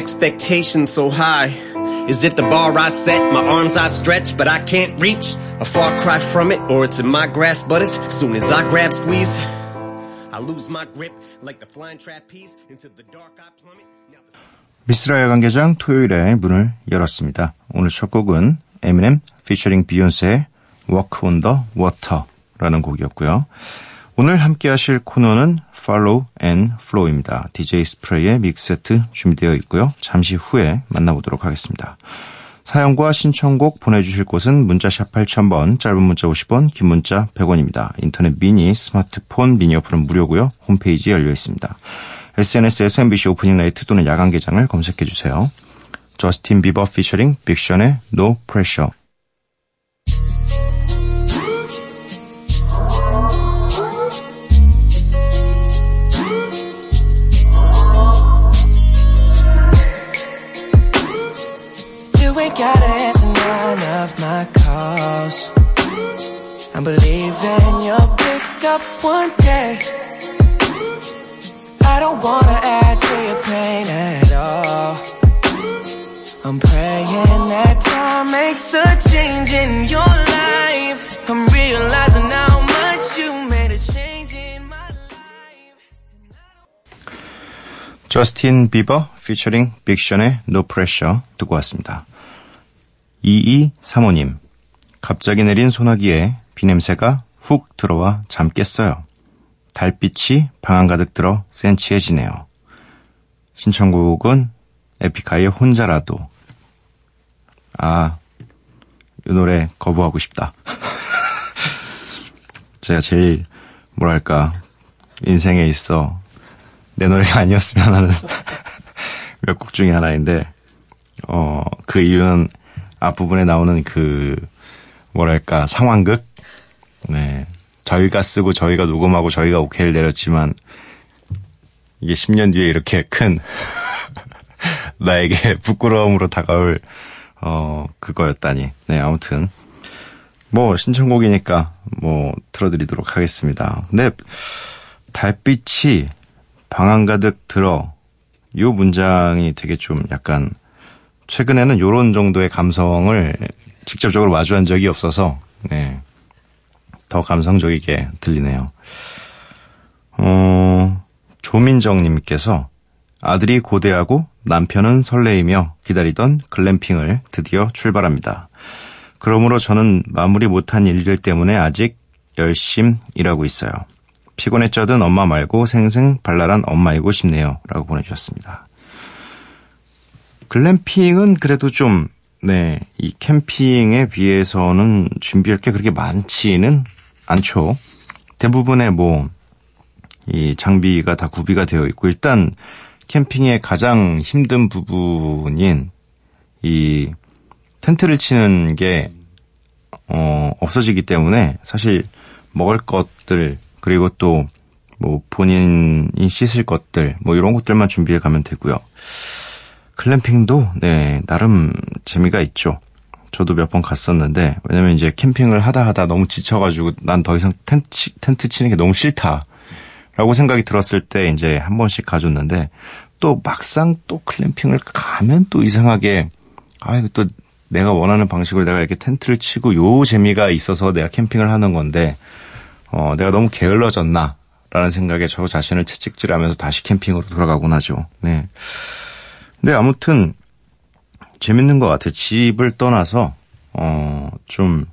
expectations so high? Is it the bar I set, my arms I stretch, but I can't reach? A far cry from it, or it's in my grasp, but as soon as I grab squeeze, I lose my grip like the flying trapeze into the dark I plummet. Now the- 미스라 야간 개장 토요일에 문을 열었습니다. 오늘 첫 곡은 에미넴 피처링 비욘세의 Walk on the Water라는 곡이었고요. 오늘 함께 하실 코너는 Follow and Flow입니다. DJ 스프레이의 믹세트 준비되어 있고요. 잠시 후에 만나보도록 하겠습니다. 사연과 신청곡 보내주실 곳은 문자샵 8000번, 짧은 문자 50원, 긴 문자 100원입니다. 인터넷 미니, 스마트폰, 미니 어플은 무료고요. 홈페이지 열려 있습니다. SNS에서 MBC 오프닝 라이트 또는 야간 개장을 검색해 주세요. 저스틴 비버 피처링 빅션의 No Pressure. 저스틴 비버 피처링 빅션의 No Pressure 듣고 왔습니다. 2235님 갑자기 내린 소나기에 비냄새가 훅 들어와 잠 깼어요. 달빛이 방안 가득 들어 센치해지네요. 신청곡은 에픽하이의 혼자라도 아, 이 노래 거부하고 싶다. 제가 제일 뭐랄까 인생에 있어 내 노래가 아니었으면 하는 몇 곡 중에 하나인데, 어, 그 이유는 앞부분에 나오는 그, 뭐랄까, 상황극? 네. 저희가 쓰고 저희가 녹음하고 저희가 오케이를 내렸지만, 이게 10년 뒤에 이렇게 큰, 나에게 부끄러움으로 다가올, 어, 그거였다니. 네, 아무튼. 뭐, 신청곡이니까, 뭐, 틀어드리도록 하겠습니다. 근데, 달빛이 방안 가득 들어 요 문장이 되게 좀 약간 최근에는 요런 정도의 감성을 직접적으로 마주한 적이 없어서 네. 더 감성적이게 들리네요. 어, 조민정 님께서 아들이 고대하고 남편은 설레이며 기다리던 글램핑을 드디어 출발합니다. 그러므로 저는 마무리 못한 일들 때문에 아직 열심 일하고 있어요. 피곤에 쩌든 엄마 말고 생생 발랄한 엄마이고 싶네요. 라고 보내주셨습니다. 글램핑은 그래도 좀, 네, 이 캠핑에 비해서는 준비할 게 그렇게 많지는 않죠. 대부분의 뭐, 이 장비가 다 구비가 되어 있고, 일단 캠핑의 가장 힘든 부분인 이 텐트를 치는 게, 어, 없어지기 때문에 사실 먹을 것들, 그리고 또, 뭐, 본인이 씻을 것들, 뭐, 이런 것들만 준비해 가면 되고요. 글램핑도, 네, 나름 재미가 있죠. 저도 몇 번 갔었는데, 왜냐면 이제 캠핑을 하다 하다 너무 지쳐가지고, 난 더 이상 텐트, 치- 텐트 치는 게 너무 싫다. 라고 생각이 들었을 때, 이제 한 번씩 가줬는데, 또 막상 또 클램핑을 가면 또 이상하게, 아, 이거 또 내가 원하는 방식으로 내가 이렇게 텐트를 치고 요 재미가 있어서 내가 캠핑을 하는 건데, 어, 내가 너무 게을러졌나? 라는 생각에 저 자신을 채찍질하면서 다시 캠핑으로 돌아가곤 하죠. 네. 근데 아무튼, 재밌는 것 같아요. 집을 떠나서, 어, 좀,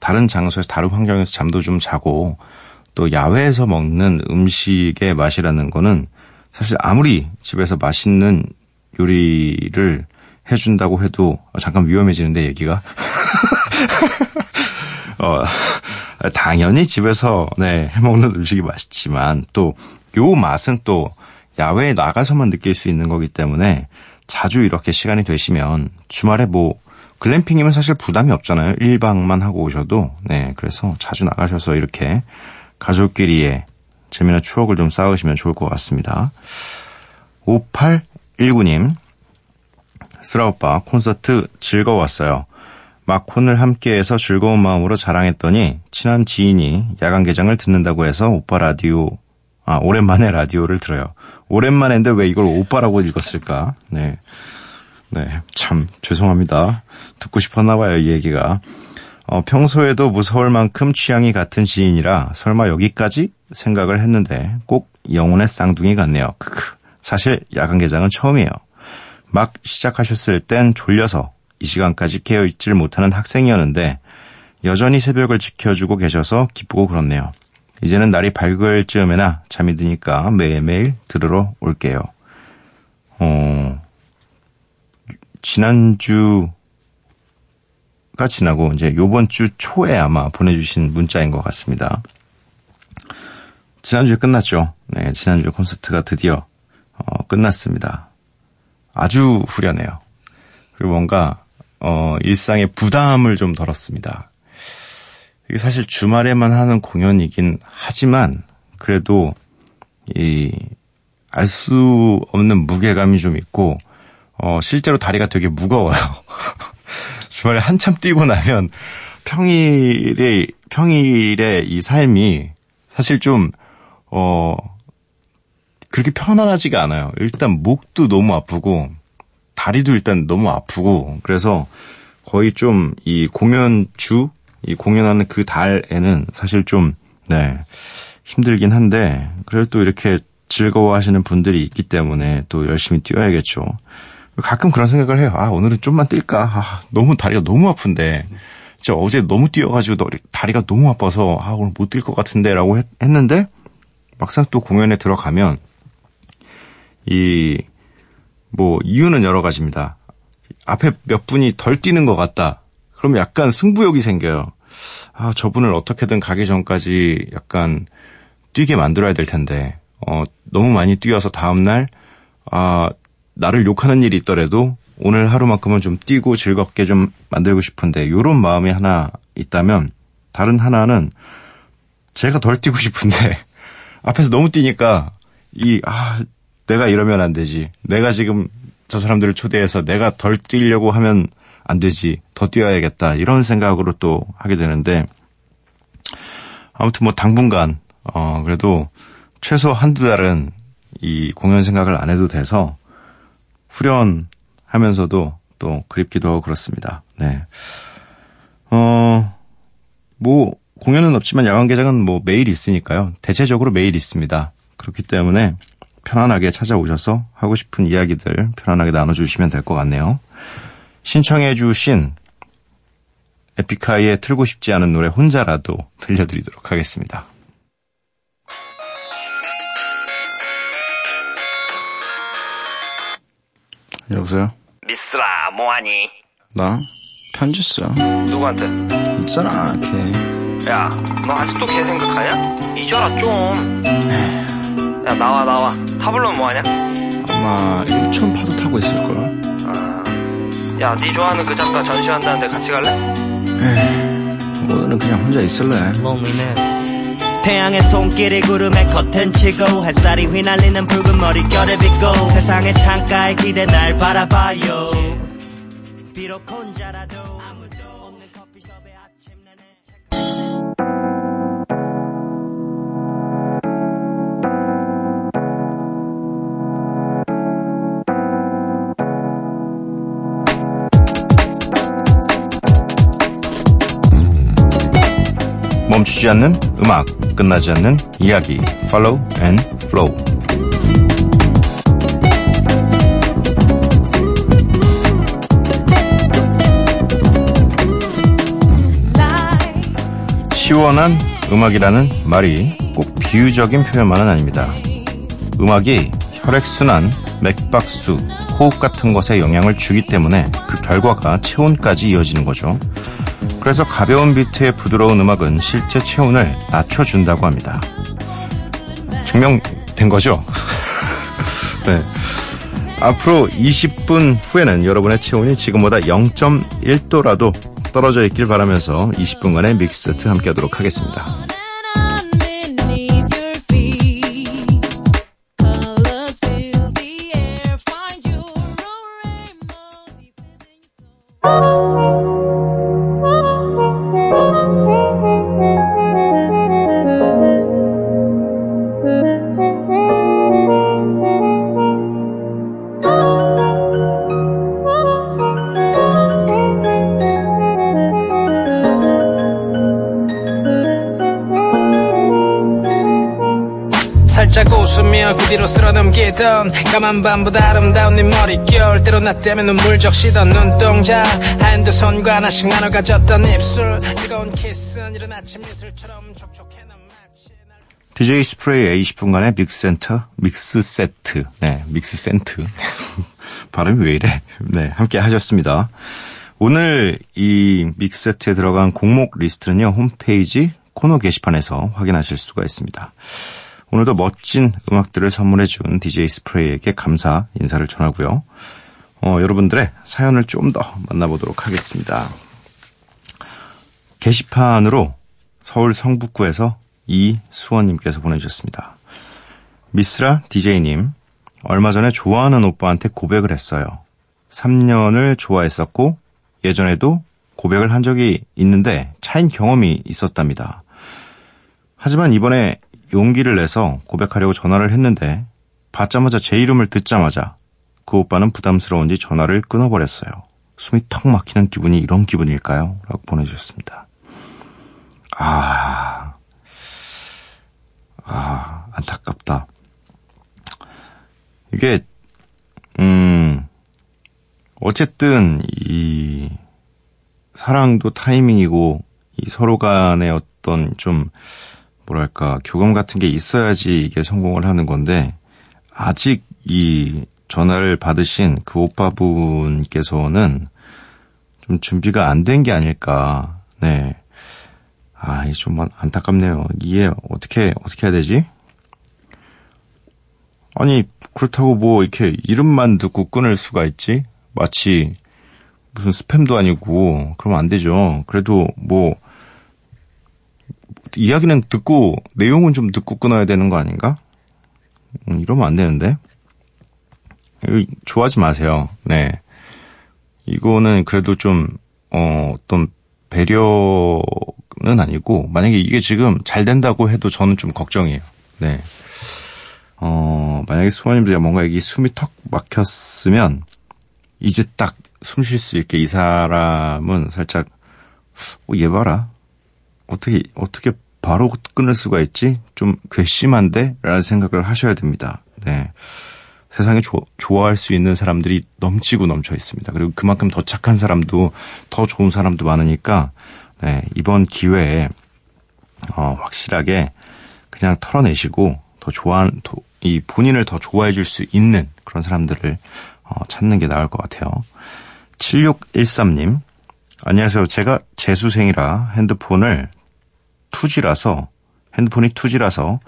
다른 장소에서, 다른 환경에서 잠도 좀 자고, 또 야외에서 먹는 음식의 맛이라는 거는 사실 아무리 집에서 맛있는 요리를 해준다고 해도, 어, 잠깐 위험해지는데, 얘기가. 어, 당연히 집에서 네, 해먹는 음식이 맛있지만 또 요 맛은 또 야외에 나가서만 느낄 수 있는 거기 때문에 자주 이렇게 시간이 되시면 주말에 뭐 글램핑이면 사실 부담이 없잖아요. 1박만 하고 오셔도 네, 그래서 자주 나가셔서 이렇게 가족끼리의 재미난 추억을 좀 쌓으시면 좋을 것 같습니다. 5819님, 쓰라오빠 콘서트 즐거웠어요. 마콘을 함께해서 즐거운 마음으로 자랑했더니 친한 지인이 야간 개장을 듣는다고 해서 오빠 라디오 아 오랜만에 라디오를 들어요. 오랜만인데 왜 이걸 오빠라고 읽었을까? 네, 네, 참 죄송합니다. 듣고 싶었나 봐요 이 얘기가. 어, 평소에도 무서울 만큼 취향이 같은 지인이라 설마 여기까지 생각을 했는데 꼭 영혼의 쌍둥이 같네요. 크크. 사실 야간 개장은 처음이에요. 막 시작하셨을 땐 졸려서 이 시간까지 깨어 있질 못하는 학생이었는데 여전히 새벽을 지켜주고 계셔서 기쁘고 그렇네요. 이제는 날이 밝을 즈음에나 잠이 드니까 매일매일 들으러 올게요. 어, 지난주가 지나고 이제 요번 주 초에 아마 보내주신 문자인 것 같습니다. 지난주에 끝났죠. 네, 지난주에 콘서트가 드디어 어, 끝났습니다. 아주 후련해요. 그리고 뭔가 어, 일상의 부담을 좀 덜었습니다. 이게 사실 주말에만 하는 공연이긴 하지만 그래도 이 알 수 없는 무게감이 좀 있고 어, 실제로 다리가 되게 무거워요. 주말에 한참 뛰고 나면 평일에 평일에 이 삶이 사실 좀 어, 그렇게 편안하지가 않아요. 일단 목도 너무 아프고 다리도 일단 너무 아프고 그래서 거의 좀 이 공연 주, 이 공연하는 그 달에는 사실 좀, 네, 힘들긴 한데, 그래도 또 이렇게 즐거워하시는 분들이 있기 때문에 또 열심히 뛰어야겠죠. 가끔 그런 생각을 해요. 아, 오늘은 좀만 뛸까? 아, 너무 다리가 너무 아픈데. 진짜 어제 너무 뛰어가지고 다리가 너무 아파서, 아, 오늘 못 뛸 것 같은데 라고 했, 했는데, 막상 또 공연에 들어가면, 이, 뭐, 이유는 여러 가지입니다. 앞에 몇 분이 덜 뛰는 것 같다. 그러면 약간 승부욕이 생겨요. 아, 저분을 어떻게든 가기 전까지 약간 뛰게 만들어야 될 텐데, 어, 너무 많이 뛰어서 다음날, 아, 나를 욕하는 일이 있더라도 오늘 하루만큼은 좀 뛰고 즐겁게 좀 만들고 싶은데, 요런 마음이 하나 있다면, 다른 하나는 제가 덜 뛰고 싶은데, 앞에서 너무 뛰니까, 이, 아, 내가 이러면 안 되지. 내가 지금 저 사람들을 초대해서 내가 덜 뛰려고 하면 안 되지. 더 뛰어야겠다. 이런 생각으로 또 하게 되는데 아무튼 뭐 당분간 어 그래도 최소 한두 달은 이 공연 생각을 안 해도 돼서 후련하면서도 또 그립기도 하고 그렇습니다. 네. 어, 뭐, 공연은 없지만 야간 개장은 뭐 매일 있으니까요. 대체적으로 매일 있습니다. 그렇기 때문에 편안하게 찾아오셔서 하고 싶은 이야기들 편안하게 나눠주시면 될 것 같네요. 신청해 주신 에픽하이의 틀고 싶지 않은 노래 혼자라도 들려드리도록 하겠습니다. 여보세요? 미스라 뭐하니? 나 편지 써. 누구한테? 있잖아, 걔. 야, 너 아직도 걔 생각하냐? 잊어라 좀. 야 나와 나와. 타블로 뭐하냐? 아마 1촌 파도 타고 있을걸. 아, 야, 네 좋아하는 그 작가 전시한다는데 같이 갈래? 오늘은 그냥 혼자 있을래. 태양의 손길이 구름에 커튼 치고 햇살이 휘날리는 붉은 머릿결을 빗고 세상의 창가에 기대 날 바라봐요 비록 혼자라도 멈추지 않는 음악, 끝나지 않는 이야기. Follow and Flow. 시원한 음악이라는 말이 꼭 비유적인 표현만은 아닙니다. 음악이 혈액순환, 맥박수, 호흡 같은 것에 영향을 주기 때문에 그 결과가 체온까지 이어지는 거죠. 그래서 가벼운 비트의 부드러운 음악은 실제 체온을 낮춰준다고 합니다. 증명된 거죠? 네. 앞으로 20분 후에는 여러분의 체온이 지금보다 0.1도라도 떨어져 있길 바라면서 20분간의 믹스 세트 함께 하도록 하겠습니다. 던 까만 밤보다 아름다운 네 머릿결 때로 나 때문에 눈물 적시던 눈동자 한두 손과 하나씩 나눠 가졌던 입술 뜨거운 키스는 이른 아침 이슬처럼 촉촉해 DJ 스프레이의 20분간의 믹센터, mix set, 네, mix 센트. 발음이 왜 이래? 네, 함께 하셨습니다. 오늘 이 mix set에 들어간 곡목 리스트는요, 홈페이지 코너 게시판에서 확인하실 수가 있습니다. 오늘도 멋진 음악들을 선물해준 DJ 스프레이에게 감사 인사를 전하고요. 어, 여러분들의 사연을 좀 더 만나보도록 하겠습니다. 게시판으로 서울 성북구에서 이수원님께서 보내주셨습니다. 미스라 DJ님, 얼마 전에 좋아하는 오빠한테 고백을 했어요. 3년을 좋아했었고, 예전에도 고백을 한 적이 있는데 차인 경험이 있었답니다. 하지만 이번에 용기를 내서 고백하려고 전화를 했는데, 받자마자 제 이름을 듣자마자 그 오빠는 부담스러운지 전화를 끊어버렸어요. 숨이 턱 막히는 기분이 이런 기분일까요? 라고 보내주셨습니다. 아, 아, 안타깝다. 이게, 음, 어쨌든, 이, 사랑도 타이밍이고, 이 서로 간의 어떤 좀, 뭐랄까, 교감 같은 게 있어야지 이게 성공을 하는 건데, 아직 이 전화를 받으신 그 오빠분께서는 좀 준비가 안 된 게 아닐까, 네. 아, 좀 안타깝네요. 이게 어떻게, 어떻게 해야 되지? 아니, 그렇다고 뭐, 이렇게 이름만 듣고 끊을 수가 있지? 마치 무슨 스팸도 아니고, 그러면 안 되죠. 그래도 뭐, 이야기는 듣고, 내용은 좀 듣고 끊어야 되는 거 아닌가? 음, 이러면 안 되는데? 좋아하지 마세요. 네. 이거는 그래도 좀, 어, 어떤 배려는 아니고, 만약에 이게 지금 잘 된다고 해도 저는 좀 걱정이에요. 네. 어, 만약에 수원님들이 뭔가 여기 숨이 턱 막혔으면, 이제 딱 숨 쉴 수 있게 이 사람은 살짝, 어, 얘 봐라. 어떻게, 어떻게 바로 끊을 수가 있지? 좀 괘씸한데? 라는 생각을 하셔야 됩니다. 네. 세상에 조, 좋아할 수 있는 사람들이 넘치고 넘쳐 있습니다. 그리고 그만큼 더 착한 사람도 더 좋은 사람도 많으니까 네, 이번 기회에 어, 확실하게 그냥 털어내시고 더 좋아 이 본인을 더 좋아해 줄 수 있는 그런 사람들을 어, 찾는 게 나을 것 같아요. 7613님 안녕하세요. 제가 재수생이라 핸드폰을 투지라서 핸드폰이 투지라서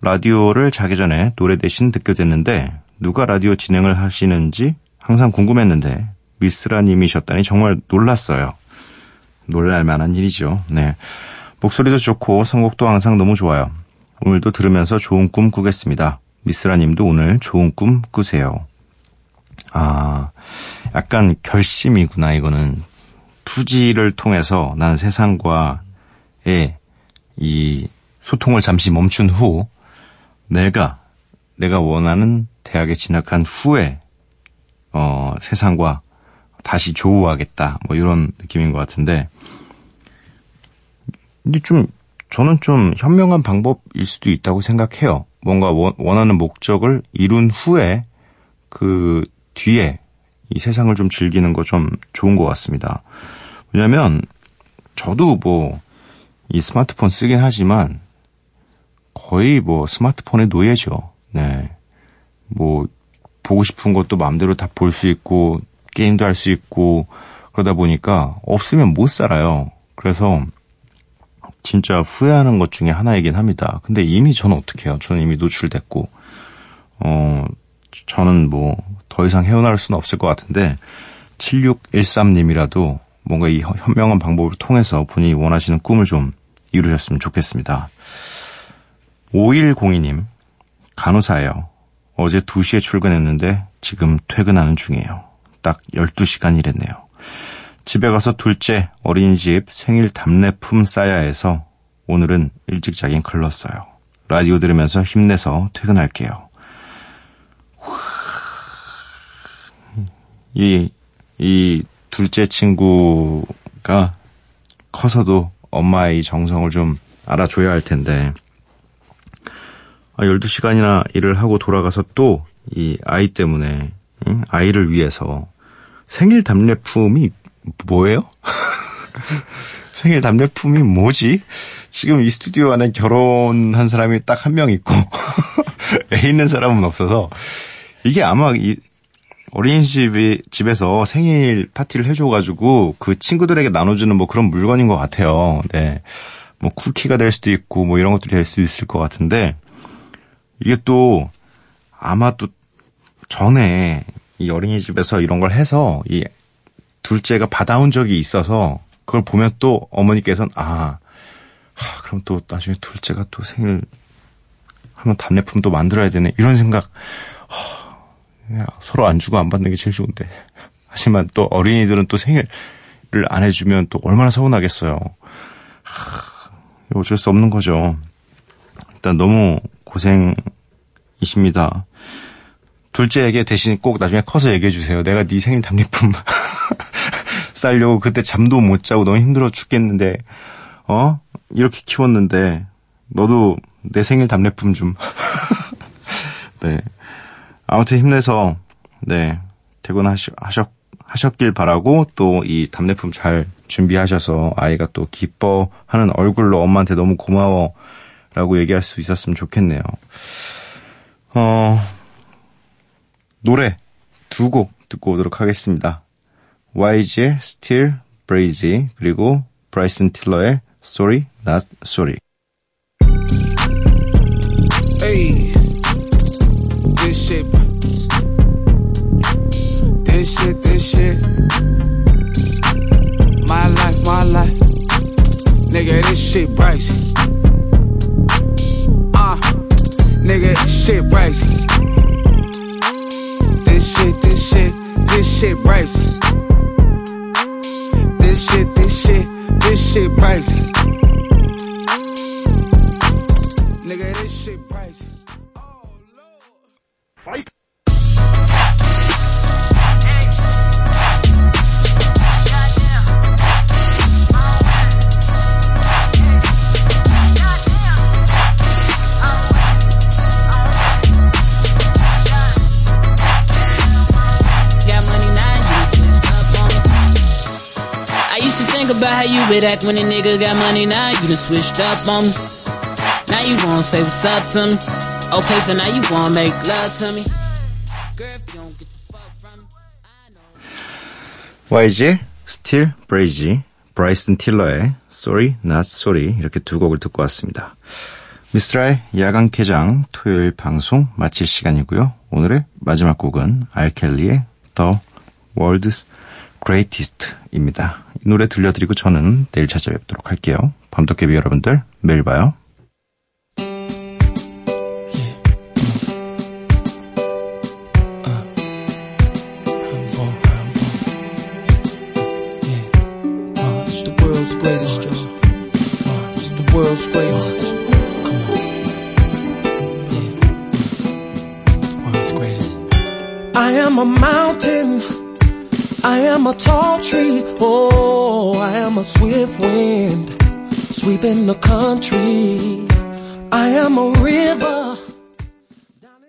라디오를 자기 전에 노래 대신 듣게 됐는데 누가 라디오 진행을 하시는지 항상 궁금했는데 미스라님이셨다니 정말 놀랐어요. 놀랄 만한 일이죠. 네. 목소리도 좋고 선곡도 항상 너무 좋아요. 오늘도 들으면서 좋은 꿈 꾸겠습니다. 미스라님도 오늘 좋은 꿈 꾸세요. 아, 약간 결심이구나, 이거는. 투지를 통해서 나는 세상과의 이 소통을 잠시 멈춘 후 내가 내가 원하는 대학에 진학한 후에 어 세상과 다시 조우하겠다 뭐 이런 느낌인 것 같은데 근데 좀 저는 좀 현명한 방법일 수도 있다고 생각해요. 뭔가 원, 원하는 목적을 이룬 후에 그 뒤에 이 세상을 좀 즐기는 거 좀 좋은 것 같습니다. 왜냐면 저도 뭐 이 스마트폰 쓰긴 하지만 거의 뭐 스마트폰의 노예죠. 네. 뭐 보고 싶은 것도 마음대로 다 볼 수 있고 게임도 할 수 있고 그러다 보니까 없으면 못 살아요. 그래서 진짜 후회하는 것 중에 하나이긴 합니다. 근데 이미 저는 어떻게 해요? 저는 이미 노출됐고, 어, 저는 뭐, 더 이상 헤어나올 수는 없을 것 같은데, 7613님이라도 뭔가 이 현명한 방법을 통해서 본인이 원하시는 꿈을 좀 이루셨으면 좋겠습니다. 5102님, 간호사예요. 어제 2시에 출근했는데 지금 퇴근하는 중이에요. 딱 12시간 일했네요. 집에 가서 둘째 어린이집 생일 답례품 싸야 해서 오늘은 일찍 자긴 글렀어요. 라디오 들으면서 힘내서 퇴근할게요. 이, 이 둘째 친구가 커서도 엄마의 이 정성을 좀 알아줘야 할 텐데, 아, 12시간이나 일을 하고 돌아가서 또 이 아이 때문에, 응? 아이를 위해서 생일 답례품이 뭐예요? 생일 답례품이 뭐지? 지금 이 스튜디오 안에 결혼한 사람이 딱 한 명 있고, 애 있는 사람은 없어서, 이게 아마 이 어린이집이, 집에서 생일 파티를 해줘가지고, 그 친구들에게 나눠주는 뭐 그런 물건인 것 같아요. 네. 뭐 쿠키가 될 수도 있고, 뭐 이런 것들이 될 수 있을 것 같은데, 이게 또, 아마 또, 전에 이 어린이집에서 이런 걸 해서, 이 둘째가 받아온 적이 있어서 그걸 보면 또 어머니께서는 아, 하, 그럼 또 나중에 둘째가 또 생일 하면 답례품도 만들어야 되네 이런 생각 서로 안 주고 안 받는 게 제일 좋은데 하지만 또 어린이들은 또 생일을 안 해주면 또 얼마나 서운하겠어요. 하, 어쩔 수 없는 거죠. 일단 너무 고생이십니다. 둘째에게 대신 꼭 나중에 커서 얘기해 주세요. 내가 네 생일 답례품 싸려고 그때 잠도 못 자고 너무 힘들어 죽겠는데 어 이렇게 키웠는데 너도 내 생일 답례품 좀. 네. 아무튼 힘내서 네 퇴근하셨 하셨, 하셨길 바라고 또 이 답례품 잘 준비하셔서 아이가 또 기뻐하는 얼굴로 엄마한테 너무 고마워라고 얘기할 수 있었으면 좋겠네요. 어 노래 두 곡 듣고 오도록 하겠습니다. YG의 Still Brazy 그리고 브라이슨 틸러의 Sorry Not Sorry. Hey, this shit, this shit. My life, my life, nigga, this shit pricey. Uh, nigga, this shit pricey. This shit, this shit, this shit pricey. This shit, this shit, this shit pricey. Nigga, this shit pricey. Got you would act when a nigga got money now, you done switched up on me. Now you wanna say what's up to me. Okay, so now you wanna make love to me. Girl, if you don't get the fuck from me, I know. YG, Still Brazy, 브라이슨 틸러의 Sorry Not Sorry 이렇게 두 곡을 듣고 왔습니다. 미스라의 야간 개장 토요일 방송 마칠 시간이고요. 오늘의 마지막 곡은 알켈리의 The World's Greatest입니다. 이 노래 들려드리고 저는 내일 찾아뵙도록 할게요. 밤도깨비 여러분들 매일 봐요. Sweeping the country. I am a river.